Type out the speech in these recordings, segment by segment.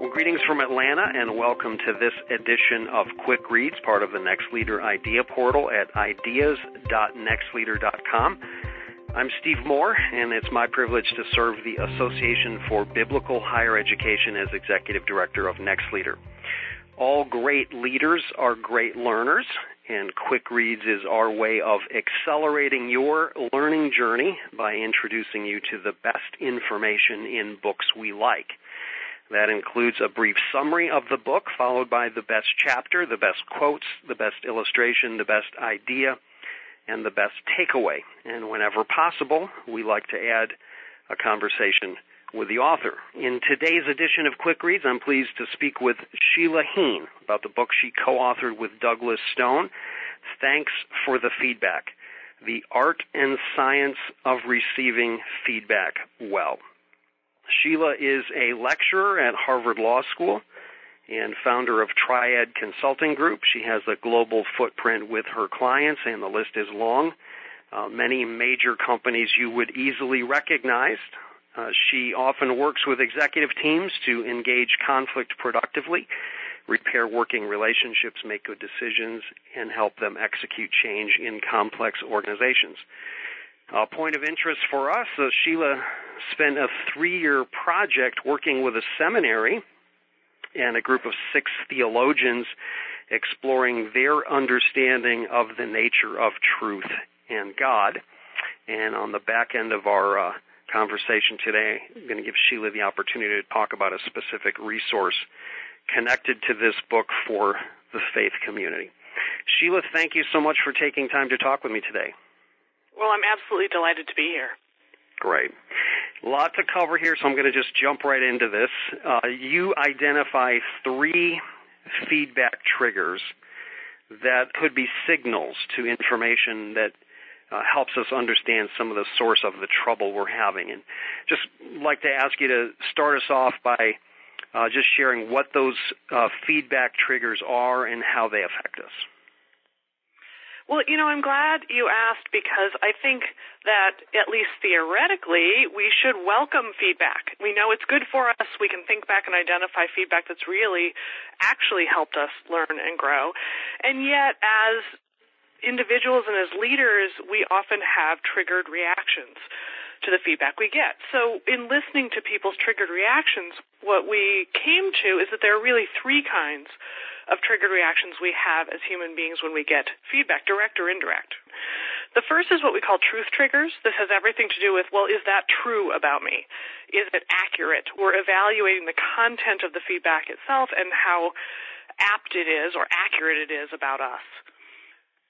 Well, greetings from Atlanta, and welcome to this edition of Quick Reads, part of the Next Leader Idea Portal at ideas.nextleader.com. I'm Steve Moore, and it's my privilege to serve the Association for Biblical Higher Education as Executive Director of Next Leader. All great leaders are great learners, and Quick Reads is our way of accelerating your learning journey by introducing you to the best information in books we like. That includes a brief summary of the book, followed by the best chapter, the best quotes, the best illustration, the best idea, and the best takeaway. And whenever possible, we like to add a conversation with the author. In today's edition of Quick Reads, I'm pleased to speak with Sheila Heen about the book she co-authored with Douglas Stone. Thanks for the feedback. The Art and Science of Receiving Feedback Well. Sheila is a lecturer at Harvard Law School and founder of Triad Consulting Group. She has a global footprint with her clients, and the list is long. Uh, many major companies you would easily recognize. Uh, she often works with executive teams to engage conflict productively, repair working relationships, make good decisions, and help them execute change in complex organizations. A point of interest for us, uh, Sheila spent a three year project working with a seminary and a group of six theologians exploring their understanding of the nature of truth and God. And on the back end of our uh, conversation today, I'm going to give Sheila the opportunity to talk about a specific resource connected to this book for the faith community. Sheila, thank you so much for taking time to talk with me today. Well, I'm absolutely delighted to be here. Great. A lot to cover here, so I'm going to just jump right into this. Uh, you identify three feedback triggers that could be signals to information that uh, helps us understand some of the source of the trouble we're having. And just like to ask you to start us off by uh, just sharing what those uh, feedback triggers are and how they affect us. Well, you know, I'm glad you asked because I think that at least theoretically, we should welcome feedback. We know it's good for us. We can think back and identify feedback that's really actually helped us learn and grow. And yet, as individuals and as leaders, we often have triggered reactions to the feedback we get. So in listening to people's triggered reactions, what we came to is that there are really three kinds of triggered reactions we have as human beings when we get feedback, direct or indirect. The first is what we call truth triggers. This has everything to do with, well, is that true about me? Is it accurate? We're evaluating the content of the feedback itself and how apt it is or accurate it is about us.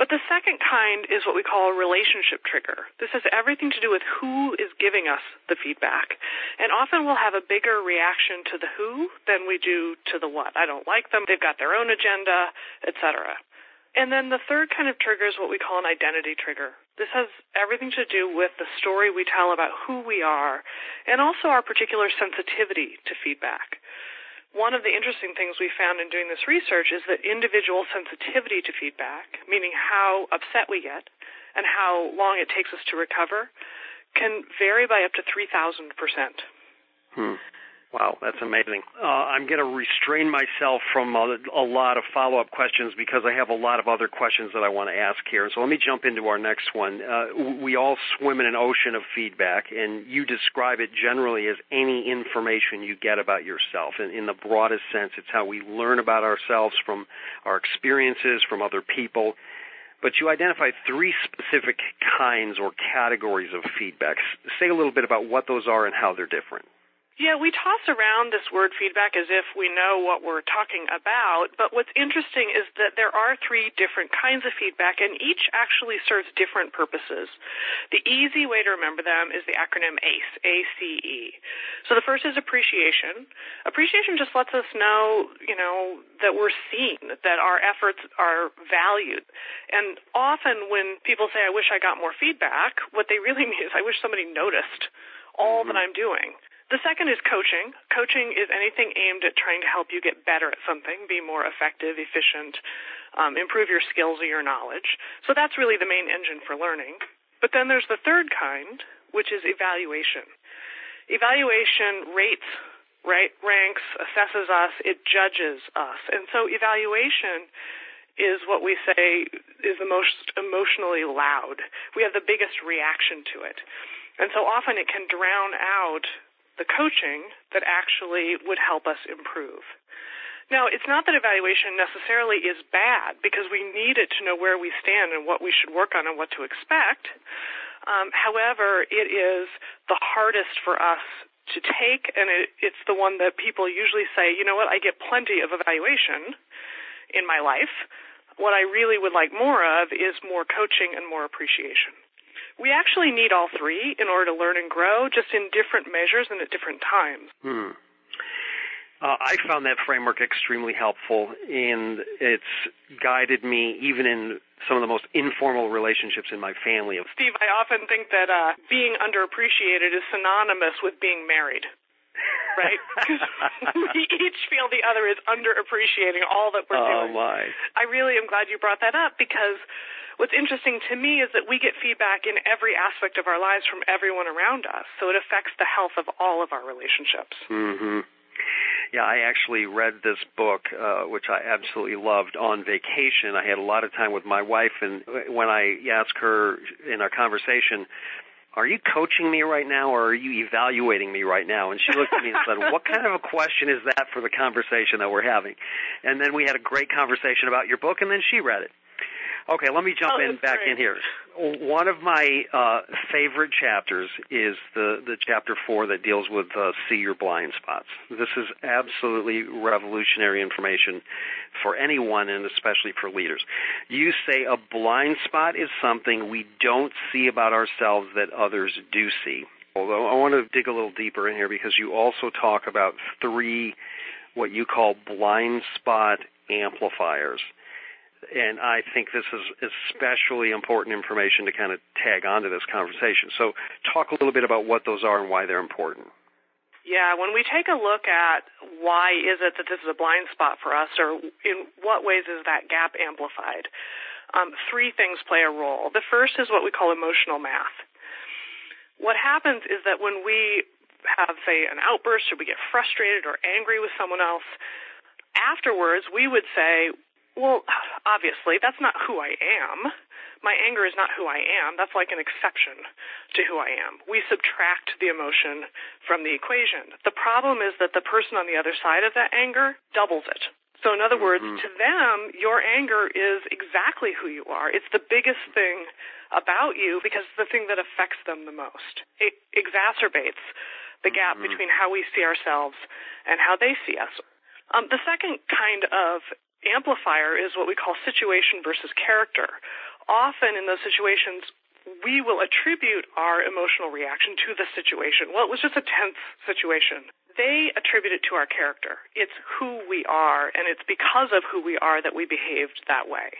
But the second kind is what we call a relationship trigger. This has everything to do with who is giving us the feedback. And often we'll have a bigger reaction to the who than we do to the what. I don't like them, they've got their own agenda, etc. And then the third kind of trigger is what we call an identity trigger. This has everything to do with the story we tell about who we are and also our particular sensitivity to feedback one of the interesting things we found in doing this research is that individual sensitivity to feedback, meaning how upset we get and how long it takes us to recover, can vary by up to 3,000%. Hmm. Wow, that's amazing. Uh, I'm going to restrain myself from a, a lot of follow-up questions because I have a lot of other questions that I want to ask here. So let me jump into our next one. Uh, we all swim in an ocean of feedback, and you describe it generally as any information you get about yourself. And in the broadest sense, it's how we learn about ourselves from our experiences, from other people. But you identify three specific kinds or categories of feedback. Say a little bit about what those are and how they're different. Yeah, we toss around this word feedback as if we know what we're talking about, but what's interesting is that there are three different kinds of feedback and each actually serves different purposes. The easy way to remember them is the acronym ACE, A-C-E. So the first is appreciation. Appreciation just lets us know, you know, that we're seen, that our efforts are valued. And often when people say, I wish I got more feedback, what they really mean is, I wish somebody noticed all mm-hmm. that I'm doing. The second is coaching. Coaching is anything aimed at trying to help you get better at something, be more effective, efficient, um, improve your skills or your knowledge. So that's really the main engine for learning. But then there's the third kind, which is evaluation. Evaluation rates right? Ranks, assesses us, it judges us. And so evaluation is what we say is the most emotionally loud. We have the biggest reaction to it. And so often it can drown out the coaching that actually would help us improve. Now, it's not that evaluation necessarily is bad because we need it to know where we stand and what we should work on and what to expect. Um, however, it is the hardest for us to take, and it, it's the one that people usually say, you know what, I get plenty of evaluation in my life. What I really would like more of is more coaching and more appreciation. We actually need all three in order to learn and grow, just in different measures and at different times. Hmm. Uh, I found that framework extremely helpful, and it's guided me even in some of the most informal relationships in my family. Steve, I often think that uh, being underappreciated is synonymous with being married. Right? we each feel the other is underappreciating all that we're oh, doing. Oh, my. I really am glad you brought that up because what's interesting to me is that we get feedback in every aspect of our lives from everyone around us. So it affects the health of all of our relationships. Mm-hmm. Yeah, I actually read this book, uh, which I absolutely loved on vacation. I had a lot of time with my wife, and when I asked her in our conversation, are you coaching me right now or are you evaluating me right now? And she looked at me and said, what kind of a question is that for the conversation that we're having? And then we had a great conversation about your book and then she read it. Okay, let me jump oh, in back great. in here. One of my uh, favorite chapters is the the chapter four that deals with uh, see your blind spots. This is absolutely revolutionary information for anyone, and especially for leaders. You say a blind spot is something we don't see about ourselves that others do see. Although I want to dig a little deeper in here because you also talk about three what you call blind spot amplifiers and I think this is especially important information to kind of tag onto this conversation. So, talk a little bit about what those are and why they're important. Yeah, when we take a look at why is it that this is a blind spot for us, or in what ways is that gap amplified, um, three things play a role. The first is what we call emotional math. What happens is that when we have, say, an outburst or we get frustrated or angry with someone else, afterwards we would say, well, obviously, that's not who I am. My anger is not who I am. That's like an exception to who I am. We subtract the emotion from the equation. The problem is that the person on the other side of that anger doubles it. So, in other words, mm-hmm. to them, your anger is exactly who you are. It's the biggest thing about you because it's the thing that affects them the most. It exacerbates the gap mm-hmm. between how we see ourselves and how they see us. Um, the second kind of amplifier is what we call situation versus character. Often in those situations, we will attribute our emotional reaction to the situation. Well, it was just a tense situation. They attribute it to our character. It's who we are, and it's because of who we are that we behaved that way.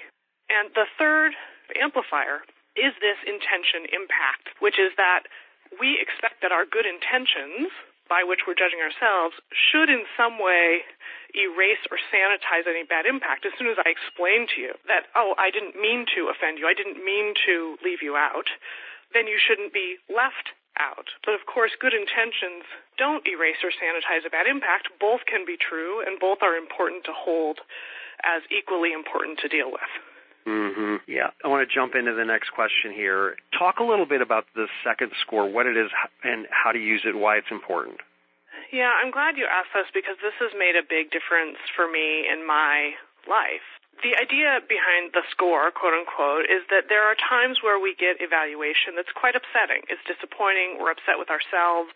And the third amplifier is this intention impact, which is that we expect that our good intentions by which we're judging ourselves should in some way erase or sanitize any bad impact. As soon as I explain to you that, oh, I didn't mean to offend you, I didn't mean to leave you out, then you shouldn't be left out. But of course, good intentions don't erase or sanitize a bad impact. Both can be true, and both are important to hold as equally important to deal with. Mm-hmm. Yeah, I want to jump into the next question here. Talk a little bit about the second score, what it is, and how to use it, why it's important. Yeah, I'm glad you asked this because this has made a big difference for me in my life. The idea behind the score, quote unquote, is that there are times where we get evaluation that's quite upsetting. It's disappointing, we're upset with ourselves,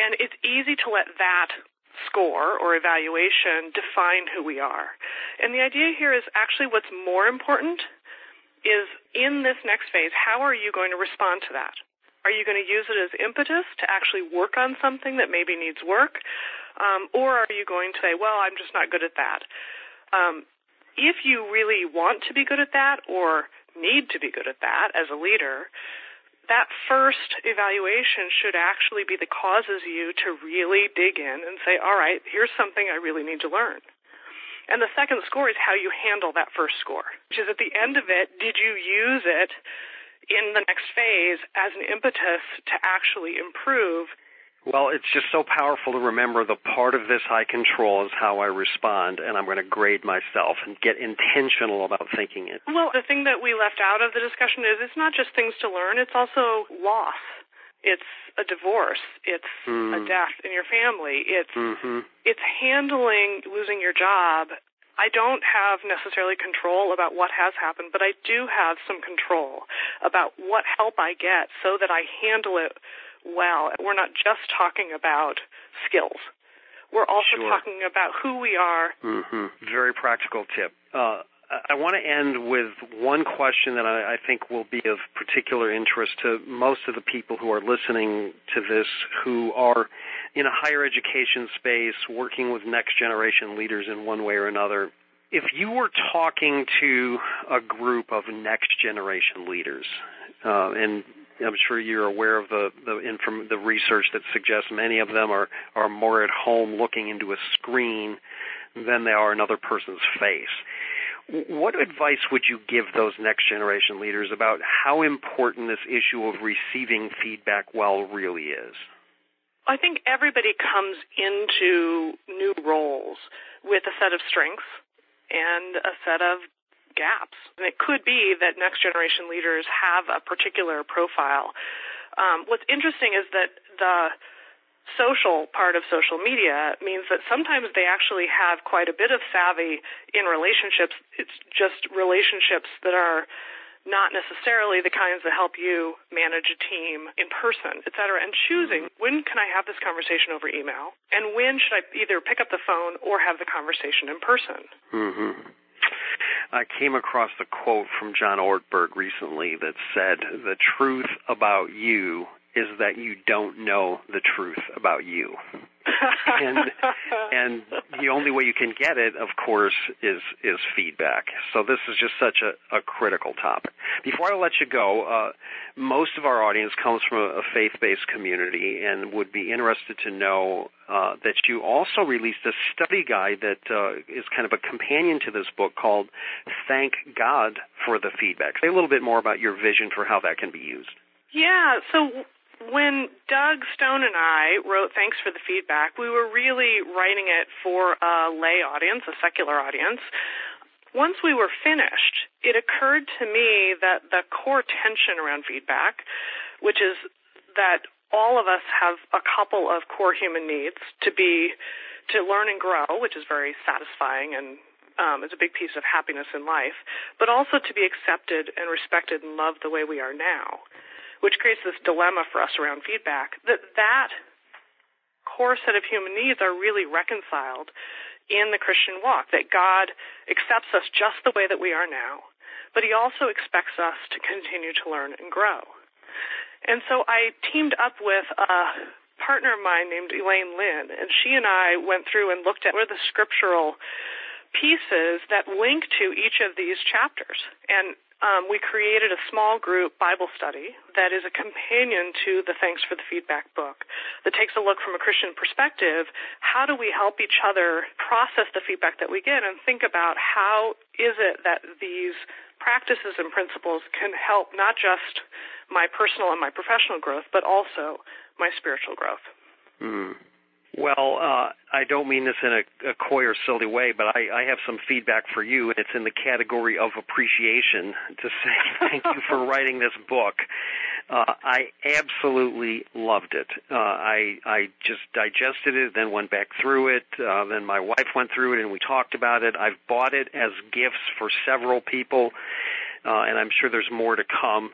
and it's easy to let that score or evaluation define who we are. And the idea here is actually what's more important is in this next phase, how are you going to respond to that? Are you going to use it as impetus to actually work on something that maybe needs work? Um, or are you going to say, well, I'm just not good at that? Um, if you really want to be good at that or need to be good at that as a leader, that first evaluation should actually be the causes you to really dig in and say, all right, here's something I really need to learn. And the second score is how you handle that first score, which is at the end of it, did you use it in the next phase as an impetus to actually improve Well, it's just so powerful to remember the part of this I control is how I respond, and I'm going to grade myself and get intentional about thinking it. Well, the thing that we left out of the discussion is it's not just things to learn, it's also loss. It's a divorce. It's mm. a death in your family. It's mm-hmm. it's handling losing your job. I don't have necessarily control about what has happened, but I do have some control about what help I get so that I handle it well. We're not just talking about skills. We're also sure. talking about who we are. Mm-hmm. Very practical tip. Uh, I want to end with one question that I, I think will be of particular interest to most of the people who are listening to this who are in a higher education space, working with next generation leaders in one way or another. If you were talking to a group of next generation leaders, uh, and I'm sure you're aware of the the, inform, the research that suggests many of them are are more at home looking into a screen than they are another person's face. What advice would you give those next generation leaders about how important this issue of receiving feedback well really is? I think everybody comes into new roles with a set of strengths and a set of gaps. And it could be that next generation leaders have a particular profile. Um, what's interesting is that the social part of social media means that sometimes they actually have quite a bit of savvy in relationships. It's just relationships that are not necessarily the kinds that help you manage a team in person, et cetera, and choosing when can I have this conversation over email and when should I either pick up the phone or have the conversation in person. Mm-hmm. I came across a quote from John Ortberg recently that said, The truth about you is that you don't know the truth about you. and and the only way you can get it, of course, is is feedback. So this is just such a, a critical topic. Before I let you go, uh, most of our audience comes from a, a faith-based community and would be interested to know uh, that you also released a study guide that uh, is kind of a companion to this book called "Thank God for the Feedback." Say a little bit more about your vision for how that can be used. Yeah. So when Doug Stone and I wrote Thanks for the Feedback, we were really writing it for a lay audience, a secular audience. Once we were finished, it occurred to me that the core tension around feedback, which is that all of us have a couple of core human needs to be to learn and grow, which is very satisfying and um, is a big piece of happiness in life, but also to be accepted and respected and loved the way we are now which creates this dilemma for us around feedback, that that core set of human needs are really reconciled in the Christian walk, that God accepts us just the way that we are now, but he also expects us to continue to learn and grow. And so I teamed up with a partner of mine named Elaine Lynn, and she and I went through and looked at what are the scriptural pieces that link to each of these chapters. And um, we created a small group Bible study that is a companion to the Thanks for the Feedback book that takes a look from a Christian perspective. How do we help each other process the feedback that we get and think about how is it that these practices and principles can help not just my personal and my professional growth, but also my spiritual growth? Mm. Well, uh, I don't mean this in a, a coy or silly way, but I, I have some feedback for you, and it's in the category of appreciation to say thank you for writing this book. Uh, I absolutely loved it. Uh, I I just digested it, then went back through it. Uh, then my wife went through it, and we talked about it. I've bought it as gifts for several people, uh, and I'm sure there's more to come.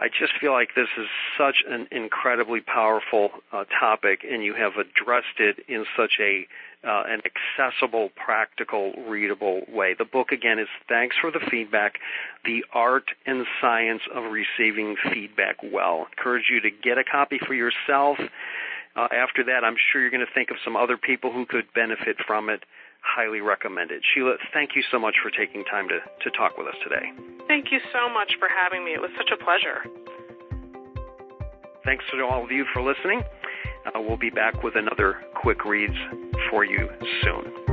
I just feel like this is such an incredibly powerful uh, topic, and you have addressed it in such a uh, an accessible, practical, readable way. The book again is Thanks for the Feedback: The Art and Science of Receiving Feedback Well. Encourage you to get a copy for yourself. Uh, after that, I'm sure you're going to think of some other people who could benefit from it highly recommend it. Sheila, thank you so much for taking time to, to talk with us today. Thank you so much for having me. It was such a pleasure. Thanks to all of you for listening. Uh, we'll be back with another quick reads for you soon.